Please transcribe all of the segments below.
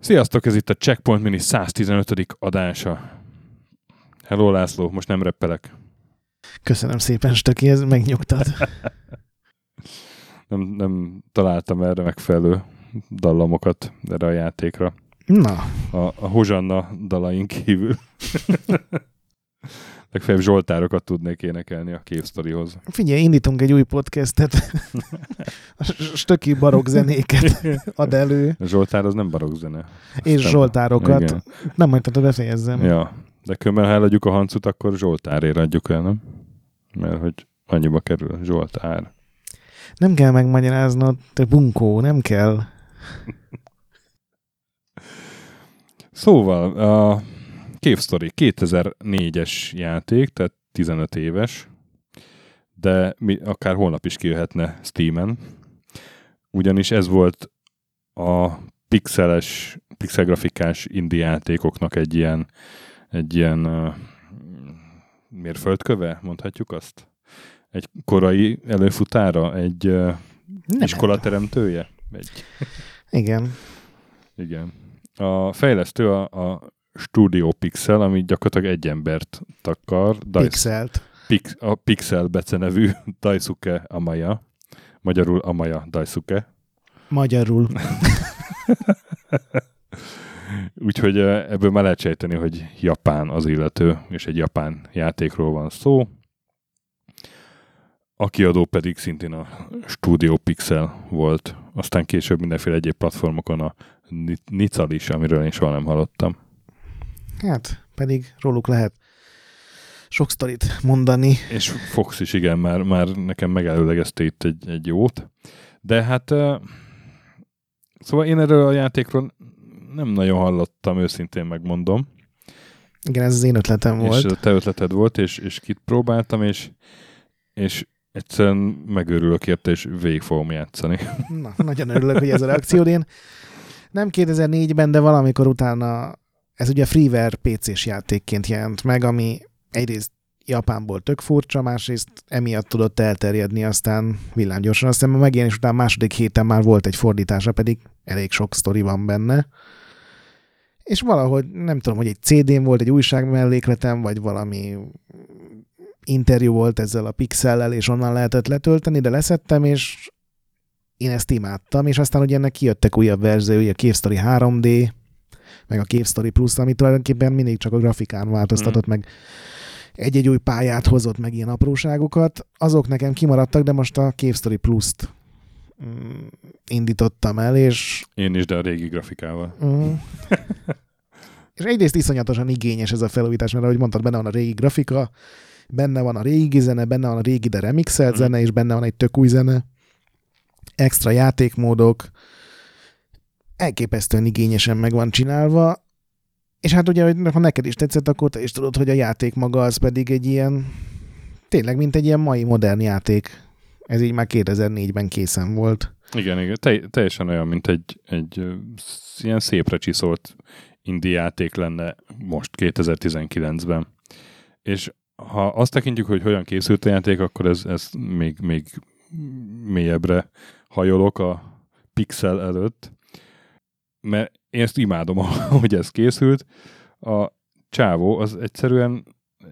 Sziasztok, ez itt a Checkpoint Mini 115. adása. Hello László, most nem reppelek. Köszönöm szépen, Stöki, ez megnyugtat. nem, nem találtam erre megfelelő dallamokat erre a játékra. Na. A, a Hozsanna dalaink kívül. Legfeljebb Zsoltárokat tudnék énekelni a képsztorihoz. Figyelj, indítunk egy új podcastet. Stöki barok zenéket ad elő. A Zsoltár az nem barok zene. És nem, Zsoltárokat. Igen. Nem tehát befejezzem. Ja, de különben ha eladjuk a hancut, akkor Zsoltárért adjuk el, nem? Mert hogy annyiba kerül Zsoltár. Nem kell megmagyaráznod, te bunkó, nem kell. szóval, a Cave Story 2004-es játék, tehát 15 éves, de mi, akár holnap is kijöhetne Steam-en, ugyanis ez volt a pixeles, pixelgrafikás indie játékoknak egy ilyen, egy ilyen uh, mérföldköve, mondhatjuk azt? Egy korai előfutára, egy uh, iskolateremtője? Egy... Igen. Igen. A fejlesztő a, a Studio Pixel, ami gyakorlatilag egy embert takar. Pixelt. Pix, a Pixel becenevű Daisuke Amaya. Magyarul Amaya Daisuke. Magyarul. Úgyhogy ebből már lehet sejteni, hogy japán az illető, és egy japán játékról van szó. A kiadó pedig szintén a Studio Pixel volt. Aztán később mindenféle egyéb platformokon a Nical is, amiről én soha nem hallottam. Hát, pedig róluk lehet sok sztorit mondani. És Fox is, igen, már, már nekem megelőlegezte itt egy, egy jót. De hát, szóval én erről a játékról nem nagyon hallottam, őszintén megmondom. Igen, ez az én ötletem volt. És a te ötleted volt, és, és kit próbáltam, és, és egyszerűen megőrülök érte, és végig fogom játszani. Na, nagyon örülök, hogy ez a reakciód. Én nem 2004-ben, de valamikor utána ez ugye freeware PC-s játékként jelent meg, ami egyrészt Japánból tök furcsa, másrészt emiatt tudott elterjedni aztán villámgyorsan. Aztán a megjelenés után második héten már volt egy fordítása, pedig elég sok sztori van benne. És valahogy nem tudom, hogy egy CD-n volt, egy újság mellékletem, vagy valami interjú volt ezzel a pixellel, és onnan lehetett letölteni, de leszettem, és én ezt imádtam, és aztán ugye ennek kijöttek újabb verziói, a Cave Story 3D, meg a Cave Plus, ami tulajdonképpen mindig csak a grafikán változtatott, mm. meg egy-egy új pályát hozott meg ilyen apróságokat. Azok nekem kimaradtak, de most a Cave Story Plus-t mm, indítottam el, és... Én is, de a régi grafikával. Mm. és egyrészt iszonyatosan igényes ez a felújítás, mert ahogy mondtad, benne van a régi grafika, benne van a régi zene, benne van a régi, de remixelt mm. zene, és benne van egy tök új zene, extra játékmódok, elképesztően igényesen meg van csinálva, és hát ugye, ha neked is tetszett, akkor te is tudod, hogy a játék maga az pedig egy ilyen, tényleg, mint egy ilyen mai modern játék. Ez így már 2004-ben készen volt. Igen, igen. Te, teljesen olyan, mint egy, egy ilyen szépre csiszolt indie játék lenne most 2019-ben. És ha azt tekintjük, hogy hogyan készült a játék, akkor ez, ez még, még mélyebbre hajolok a pixel előtt mert én ezt imádom, hogy ez készült. A csávó az egyszerűen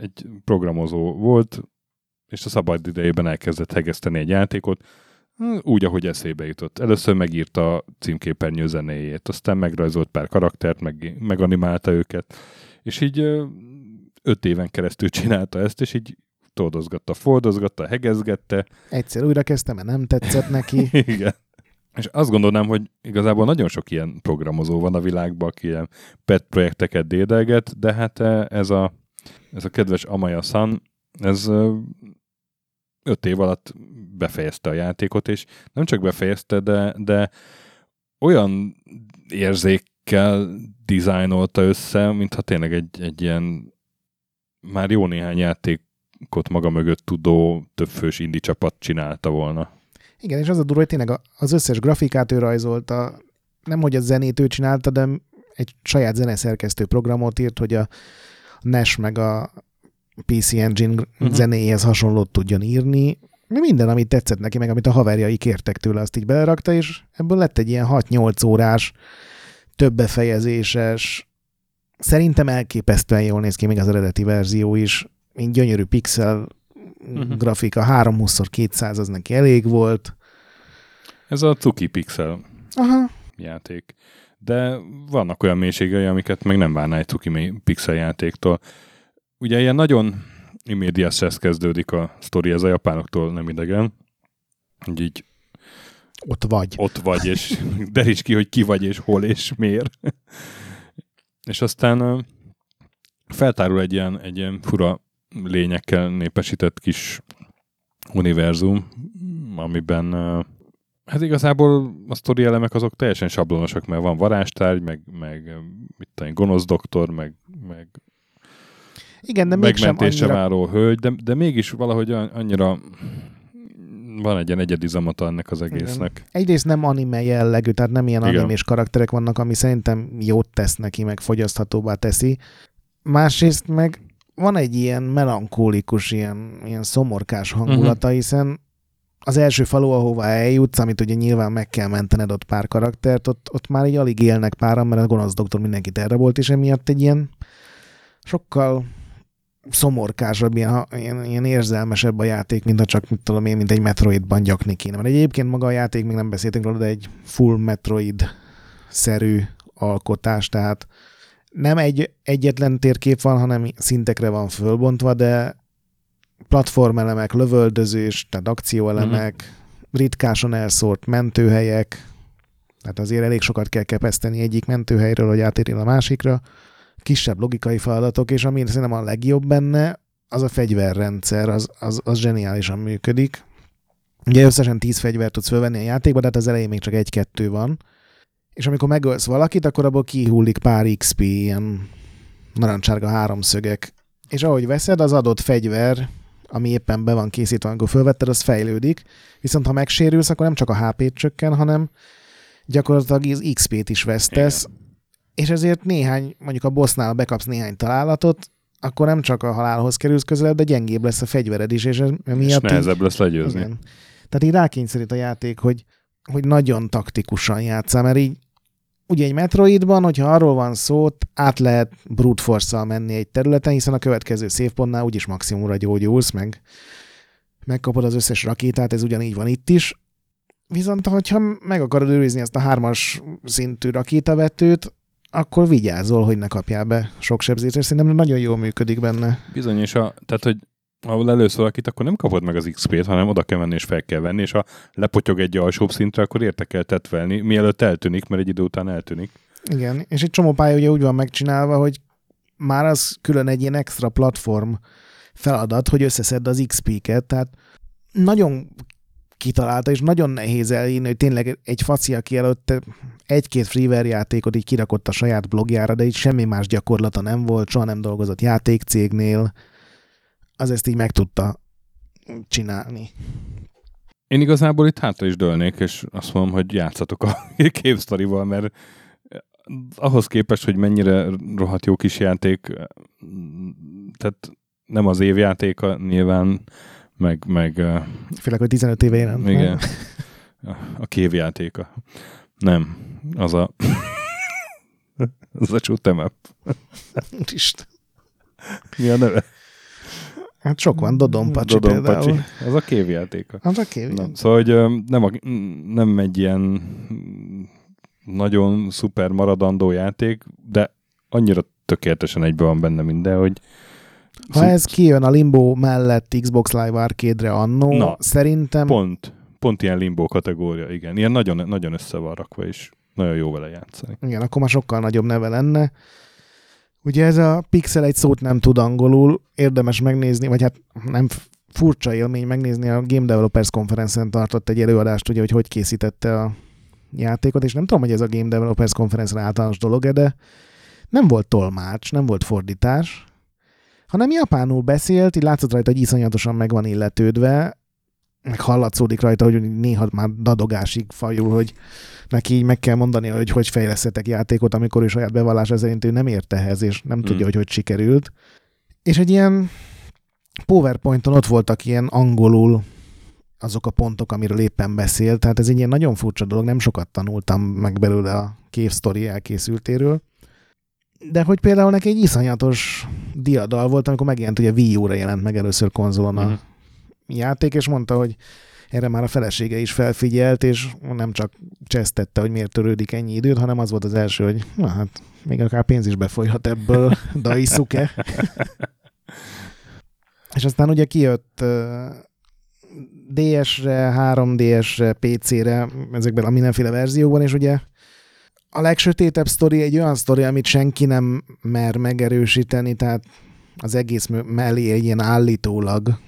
egy programozó volt, és a szabad idejében elkezdett hegeszteni egy játékot, úgy, ahogy eszébe jutott. Először megírta a címképernyő zenéjét, aztán megrajzolt pár karaktert, meg, meganimálta őket, és így öt éven keresztül csinálta ezt, és így toldozgatta, fordozgatta, hegezgette. Egyszer újra kezdtem, mert nem tetszett neki. Igen. És azt gondolnám, hogy igazából nagyon sok ilyen programozó van a világban, aki ilyen pet projekteket dédelget, de hát eh, ez a, ez a kedves Amaya San, ez eh, öt év alatt befejezte a játékot, és nem csak befejezte, de, de olyan érzékkel dizájnolta össze, mintha tényleg egy, egy ilyen már jó néhány játékot maga mögött tudó többfős indi csapat csinálta volna. Igen, és az a durva, hogy tényleg az összes grafikát ő rajzolta, nem hogy a zenét ő csinálta, de egy saját zeneszerkesztő programot írt, hogy a NES meg a PC Engine uh-huh. zenéhez hasonlót tudjon írni. Minden, amit tetszett neki, meg amit a haverjai kértek tőle, azt így belerakta, és ebből lett egy ilyen 6-8 órás, több befejezéses, szerintem elképesztően jól néz ki még az eredeti verzió is. Így gyönyörű pixel. Uh-huh. grafika, 320x200 az neki elég volt. Ez a Cuki Pixel Aha, játék. De vannak olyan mélységei, amiket meg nem várná egy Cuki Pixel játéktól. Ugye ilyen nagyon immediate kezdődik a sztori, ez a japánoktól nem idegen. Így ott vagy. ott vagy, és deríts ki, hogy ki vagy, és hol, és miért. és aztán feltárul egy ilyen, egy ilyen fura lényekkel népesített kis univerzum, amiben hát igazából a sztori elemek azok teljesen sablonosak, mert van varázstárgy, meg, meg mit tudom, gonosz doktor, meg, meg Igen, de megmentése annyira... váró hölgy, de, de mégis valahogy an- annyira van egy ilyen egyedi zamata ennek az egésznek. Egyrészt nem anime jellegű, tehát nem ilyen Igen. animés karakterek vannak, ami szerintem jót tesz neki, meg fogyaszthatóbbá teszi. Másrészt meg van egy ilyen melankólikus, ilyen, ilyen szomorkás hangulata, uh-huh. hiszen az első falu, ahová eljutsz, amit ugye nyilván meg kell mentened ott pár karaktert, ott, ott már így alig élnek páran, mert a gonosz doktor mindenkit erre volt, és emiatt egy ilyen sokkal szomorkásabb, ilyen, ilyen, ilyen érzelmesebb a játék, mint ha csak, mit tudom én, mint egy Metroidban gyakni kéne. Mert egyébként maga a játék, még nem beszéltünk róla, de egy full Metroid-szerű alkotás, tehát nem egy egyetlen térkép van, hanem szintekre van fölbontva, de platformelemek, lövöldözés, tehát akcióelemek, mm-hmm. ritkáson elszórt mentőhelyek, tehát azért elég sokat kell kepeszteni egyik mentőhelyről, hogy átérjen a másikra, kisebb logikai feladatok, és ami szerintem a legjobb benne, az a fegyverrendszer, az, az, az zseniálisan működik. Ugye összesen 10 fegyvert tudsz fölvenni a játékba, de hát az elején még csak egy-kettő van. És amikor megölsz valakit, akkor abból kihullik pár XP, ilyen narancsárga háromszögek. És ahogy veszed, az adott fegyver, ami éppen be van készítve, amikor fölvetted, az fejlődik. Viszont ha megsérülsz, akkor nem csak a HP-t csökken, hanem gyakorlatilag az XP-t is vesztesz. Igen. És ezért néhány, mondjuk a bossnál bekapsz néhány találatot, akkor nem csak a halálhoz kerülsz közelebb, de gyengébb lesz a fegyvered is, és ez És nehezebb lesz legyőzni. igen. Tehát így rákényszerít a játék, hogy, hogy nagyon taktikusan játszál, mert így ugye egy Metroidban, hogyha arról van szó, át lehet brute force menni egy területen, hiszen a következő széppontnál úgyis maximumra gyógyulsz, meg megkapod az összes rakétát, ez ugyanígy van itt is. Viszont, hogyha meg akarod őrizni ezt a hármas szintű rakétavetőt, akkor vigyázol, hogy ne kapjál be sok sebzést, és szerintem nagyon jól működik benne. Bizony, és a, tehát, hogy ahol először valakit, akkor nem kapod meg az XP-t, hanem oda kell menni és fel kell venni, és ha lepotyog egy alsóbb szintre, akkor érte kell tetvelni, mielőtt eltűnik, mert egy idő után eltűnik. Igen, és egy csomó pálya ugye úgy van megcsinálva, hogy már az külön egy ilyen extra platform feladat, hogy összeszedd az XP-ket, tehát nagyon kitalálta, és nagyon nehéz elírni, hogy tényleg egy faci, aki előtte egy-két freeware játékot így kirakott a saját blogjára, de így semmi más gyakorlata nem volt, soha nem dolgozott játékcégnél, az ezt így meg tudta csinálni. Én igazából itt hátra is dőlnék, és azt mondom, hogy játszatok a képsztorival, mert ahhoz képest, hogy mennyire rohadt jó kis játék, tehát nem az évjátéka nyilván, meg, meg Főleg, hogy 15 éve meg. igen, a, kévjátéka. Nem, az a az a shoot'em up. Úristen. Mi a neve? Hát sok van, Dodonpacsi Dodonpacsi. például. Az a kévjátéka. Az a kép. Na, szóval, hogy nem, a, nem egy ilyen nagyon szuper maradandó játék, de annyira tökéletesen egybe van benne minden, hogy Ha ez kijön a Limbo mellett Xbox Live Arcade-re annó, Na, szerintem pont, pont ilyen limbo kategória, igen. Ilyen nagyon, nagyon össze van rakva, és nagyon jó vele játszani. Igen, akkor már sokkal nagyobb neve lenne. Ugye ez a Pixel egy szót nem tud angolul, érdemes megnézni, vagy hát nem furcsa élmény megnézni, a Game Developers Conference-en tartott egy előadást, ugye, hogy hogy készítette a játékot, és nem tudom, hogy ez a Game Developers Conference általános dolog de nem volt tolmács, nem volt fordítás, hanem japánul beszélt, így látszott rajta, hogy iszonyatosan meg van illetődve, meg hallatszódik rajta, hogy néha már dadogásig fajul, hogy neki így meg kell mondani, hogy hogy fejlesztetek játékot, amikor ő saját bevallása szerint ő nem ért ehhez, és nem Mm. tudja, hogy hogy sikerült. És egy ilyen PowerPointon ott voltak ilyen angolul azok a pontok, amiről éppen beszél, tehát ez egy ilyen nagyon furcsa dolog, nem sokat tanultam meg belőle a Cave Story elkészültéről. De hogy például neki egy iszonyatos diadal volt, amikor megjelent, hogy a Wii U-ra jelent meg először konzolon a Mhm. Játék, és mondta, hogy erre már a felesége is felfigyelt, és nem csak csesztette, hogy miért törődik ennyi időt, hanem az volt az első, hogy na hát, még akár pénz is befolyhat ebből, Daisuke. és aztán ugye kijött DS-re, 3DS-re, PC-re, ezekben a mindenféle verzióban, és ugye a legsötétebb sztori egy olyan sztori, amit senki nem mer megerősíteni, tehát az egész mellé egy ilyen állítólag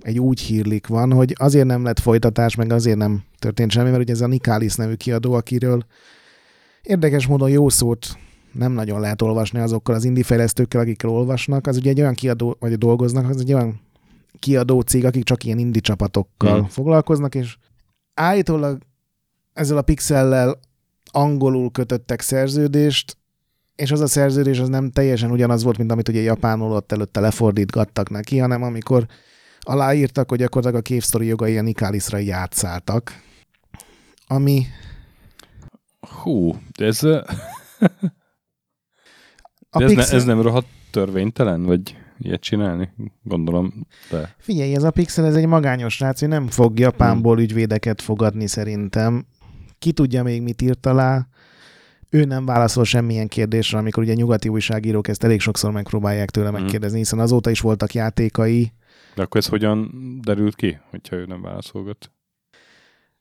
egy úgy hírlik van, hogy azért nem lett folytatás, meg azért nem történt semmi, mert ugye ez a Nikalis nevű kiadó, akiről érdekes módon jó szót nem nagyon lehet olvasni azokkal az indie fejlesztőkkel, akikkel olvasnak. Az ugye egy olyan kiadó, vagy dolgoznak, az egy olyan kiadó cég, akik csak ilyen indie csapatokkal Hmm. hmm. foglalkoznak, és állítólag ezzel a pixellel angolul kötöttek szerződést, és az a szerződés az nem teljesen ugyanaz volt, mint amit ugye japánul ott előtte lefordítgattak neki, hanem amikor aláírtak, hogy gyakorlatilag a Cave Story jogai a Nikalisra játszáltak. Ami Hú, de ez, a de ez, ne, pixel... ez nem rohadt törvénytelen, vagy ilyet csinálni? Gondolom, de. Figyelj, ez a Pixel, ez egy magányos srác, ő nem fog Japánból ügyvédeket fogadni szerintem. Ki tudja még mit írt alá. Ő nem válaszol semmilyen kérdésre, amikor ugye nyugati újságírók ezt elég sokszor megpróbálják tőle Mhm. megkérdezni, hiszen azóta is voltak játékai. De akkor ez hogyan derült ki, hogyha ő nem válaszolgat?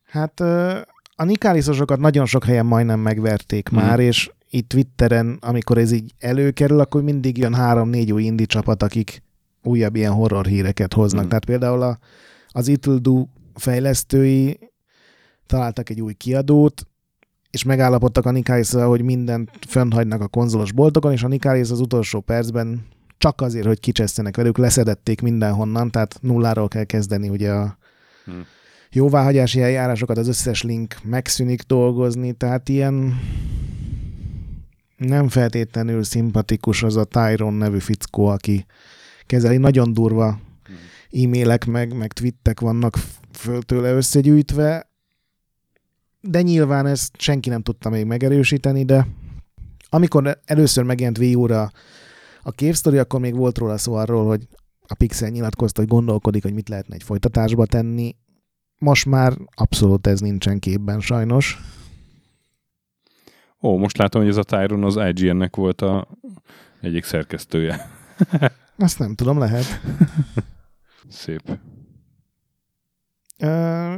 Hát a Nikalisosokat nagyon sok helyen majdnem megverték Mhm. már, és itt Twitteren, amikor ez így előkerül, akkor mindig jön három-négy új indi csapat, akik újabb ilyen horror híreket hoznak. Mhm. Tehát például a, az It'll Do fejlesztői találtak egy új kiadót, és megállapodtak a nicalis hogy mindent fönnhagynak a konzolos boltokon, és a Nicalis az utolsó percben csak azért, hogy kicsesztenek velük, leszedették mindenhonnan, tehát nulláról kell kezdeni ugye a Hm. jóváhagyási eljárásokat, az összes link megszűnik dolgozni, tehát ilyen nem feltétlenül szimpatikus az a Tyron nevű fickó, aki kezeli. Nagyon durva e-mailek, meg, meg twittek vannak föl tőle összegyűjtve, de nyilván ezt senki nem tudta még megerősíteni, de amikor először megjelent Wii U-ra a Story, akkor még volt róla szó arról, hogy a Pixel nyilatkozta, hogy gondolkodik, hogy mit lehetne egy folytatásba tenni. Most már abszolút ez nincsen képben sajnos. Ó, most látom, hogy ez a Tyron az IGN-nek volt a egyik szerkesztője. Azt nem tudom, lehet. Szép.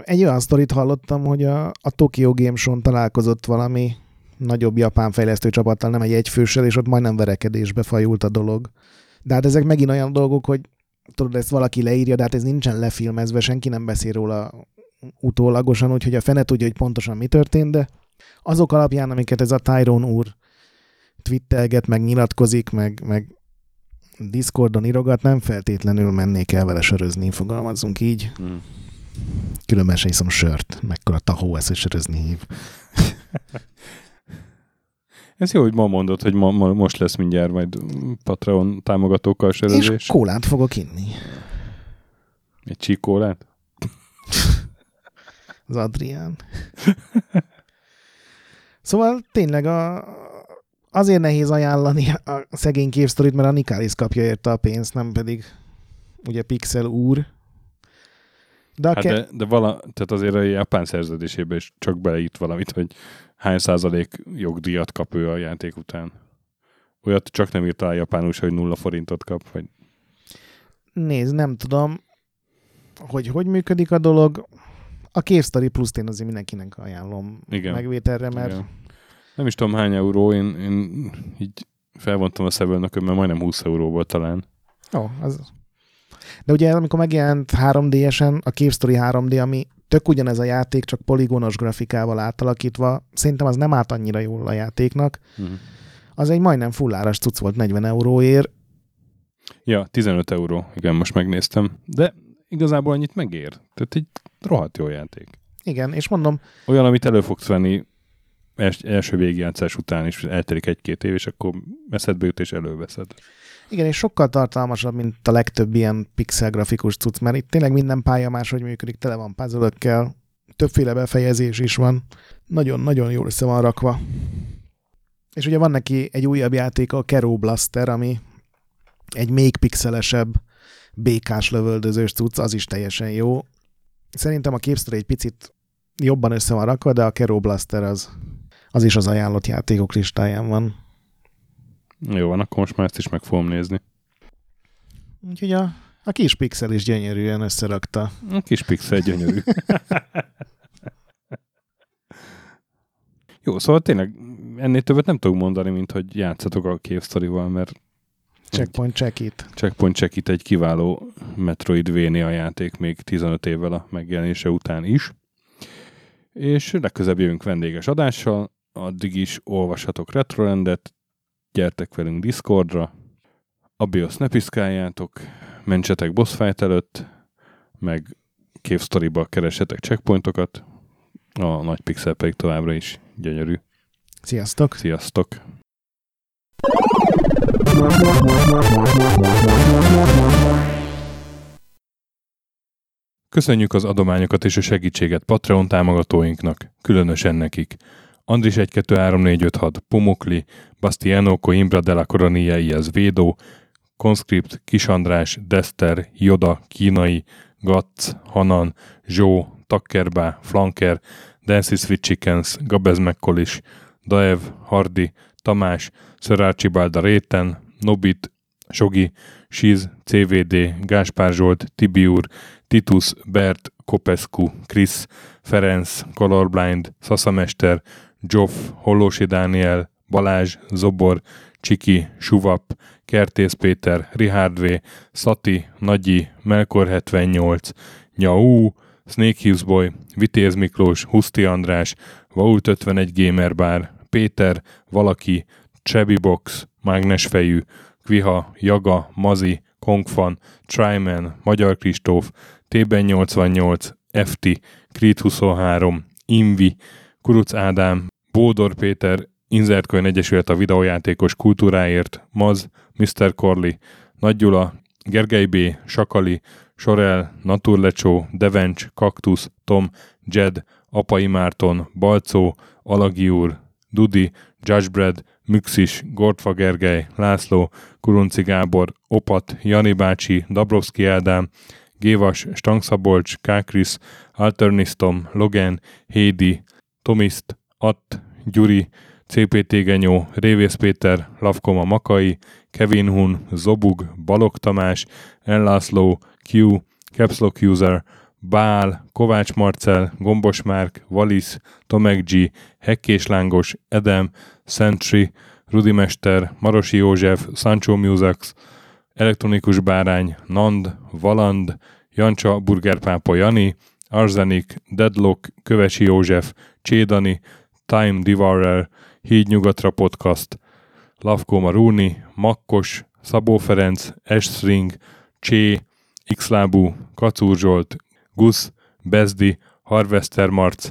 Egy olyan sztorit hallottam, hogy a, a Tokyo Game Show-n találkozott valami nagyobb japán fejlesztő csapattal, nem egy egyfőssel, és ott majdnem verekedésbe fajult a dolog. De hát ezek megint olyan dolgok, hogy tudod, ezt valaki leírja, de hát ez nincsen lefilmezve, senki nem beszél róla utólagosan, úgyhogy a fene tudja, hogy pontosan mi történt, de azok alapján, amiket ez a Tyrone úr twittelget, meg nyilatkozik, meg, meg Discordon írogat, nem feltétlenül mennék el vele sörözni, fogalmazzunk így. Hm. Különben se iszom sört, mekkora tahó ez, hogy sörözni hív. Ez jó, hogy ma mondod, hogy ma, ma, most lesz mindjárt majd Patreon támogatókkal És sörözés. kólát fogok inni. Egy csíkólát. Az Adrián. szóval tényleg a, azért nehéz ajánlani a szegény képsztorit, mert a Nikalis kapja érte a pénzt, nem pedig ugye Pixel úr. De Hát ke- de, de vala, tehát azért a japán szerződésébe is csak beleírt valamit, hogy hány százalék jogdíjat kap ő a játék után. Olyat csak nem írta a japánul hogy nulla forintot kap, vagy Nézd, nem tudom, hogy hogy működik a dolog. A Cave Story Plus-t én azért mindenkinek ajánlom Igen. megvételre, mert Igen. Nem is tudom hány euró, én, én így felvontam a szebölnököm, mert majdnem 20 euró volt talán. Ó, az... De ugye amikor megjelent 3D-esen a Cave Story 3D, ami tök ugyanez a játék, csak poligonos grafikával átalakítva, szerintem az nem állt annyira jól a játéknak. Uh-huh. Az egy majdnem fulláras cucc volt 40 euróért. Ja, 15 euró, igen, most megnéztem. De igazából annyit megér. Tehát egy rohadt jó játék. Igen, és mondom, Olyan, amit elő fogsz venni els, első végigjátszás után is eltelik egy-két év, és akkor eszedbe jut és előveszed. Igen, és sokkal tartalmasabb, mint a legtöbb ilyen pixel grafikus cucc, mert itt tényleg minden pálya máshogy működik, tele van puzzle többféle befejezés is van. Nagyon-nagyon jól össze van rakva. És ugye van neki egy újabb játék, a Kero Blaster, ami egy még pixelesebb békás lövöldözős cucc, az is teljesen jó. Szerintem a Capstory egy picit jobban össze van rakva, de a Kero Blaster az, az is az ajánlott játékok listáján van. Jó van, akkor most már ezt is meg fogom nézni. Úgyhogy a, a kis pixel is gyönyörűen összerakta. A kis pixel gyönyörű. Jó, szóval tényleg ennél többet nem tudok mondani, mint hogy játszatok a Cave Story-val, mert Checkpoint Check It. Checkpoint Check It egy kiváló Metroidvania játék még 15 évvel a megjelenése után is. És legközebb jövünk vendéges adással, addig is olvashatok Retrorendet, gyertek velünk Discordra, a BIOS ne piszkáljátok, mentsetek boss fight előtt, meg Cave Story-ba keresetek checkpointokat, a nagy pixel pedig továbbra is gyönyörű. Sziasztok! Sziasztok! Köszönjük az adományokat és a segítséget Patreon támogatóinknak, különösen nekik. Andris 1 2 3 4 5 6 Pumukli, Bastiano Coimbra de la Coronia Iaz Védó, Conscript, Kisandrás, Dester, Joda, Kínai, Gatz, Hanan, Zsó, Takkerbá, Flanker, Dancy Sweet Chickens, Gabez Mekkolis, Daev, Hardi, Tamás, Szörácsi Réten, Nobit, Sogi, Siz, CVD, Gáspár Zsolt, Tibiur, Titus, Bert, Kopescu, Krisz, Ferenc, Colorblind, Szaszamester, Joff, Hollósi Dániel, Balázs, Zobor, Csiki, Suvap, Kertész Péter, Richard V, Szati, Nagyi, Melkor 78, Nyau, Snake Hughes Boy, Vitéz Miklós, Huszti András, Vault 51 Gamer Bar, Péter, Valaki, Chebi Box, Mágnesfejű, Kviha, Jaga, Mazi, Kongfan, Tryman, Magyar Kristóf, Tében 88, FT, Krit 23, Invi, Kuruc Ádám, Bódor Péter, Inzertkönyv Egyesület a videójátékos kultúráért, Maz, Mr. Corley, Nagy Gyula, Gergely B., Sakali, Sorel, Naturlecsó, Devencs, Kaktusz, Tom, Jed, Apai Márton, Balcó, Alagi úr, Dudi, Judgebred, Müxis, Gortfa Gergely, László, Kurunci Gábor, Opat, Jani bácsi, Dabrowski Ádám, Gévas, Stangszabolcs, Kákris, Alternisztom, Logan, Hédi, Tomiszt, Att, Gyuri, CPT Genyó, Révész Péter, Lavkoma Makai, Kevin Hun, Zobug, Balog Tamás, Enlászló, Q, Capslock User, Bál, Kovács Marcel, Gombos Márk, Valisz, Tomek G, Hekkés Lángos, Edem, Sentry, Rudimester, Marosi József, Sancho Musax, Elektronikus Bárány, Nand, Valand, Jancsa, Burgerpápa Jani, Arzenik, Deadlock, Kövesi József, Csédani, Time Devourer, Hídnyugatra Podcast, Lavko Maruni, Makkos, Szabó Ferenc, Estring, Csé, Xlábú, Kacúr Zsolt, Gusz, Bezdi, Harvester Marc,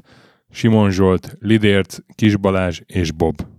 Simon Zsolt, Lidérc, Kisbalázs és Bob.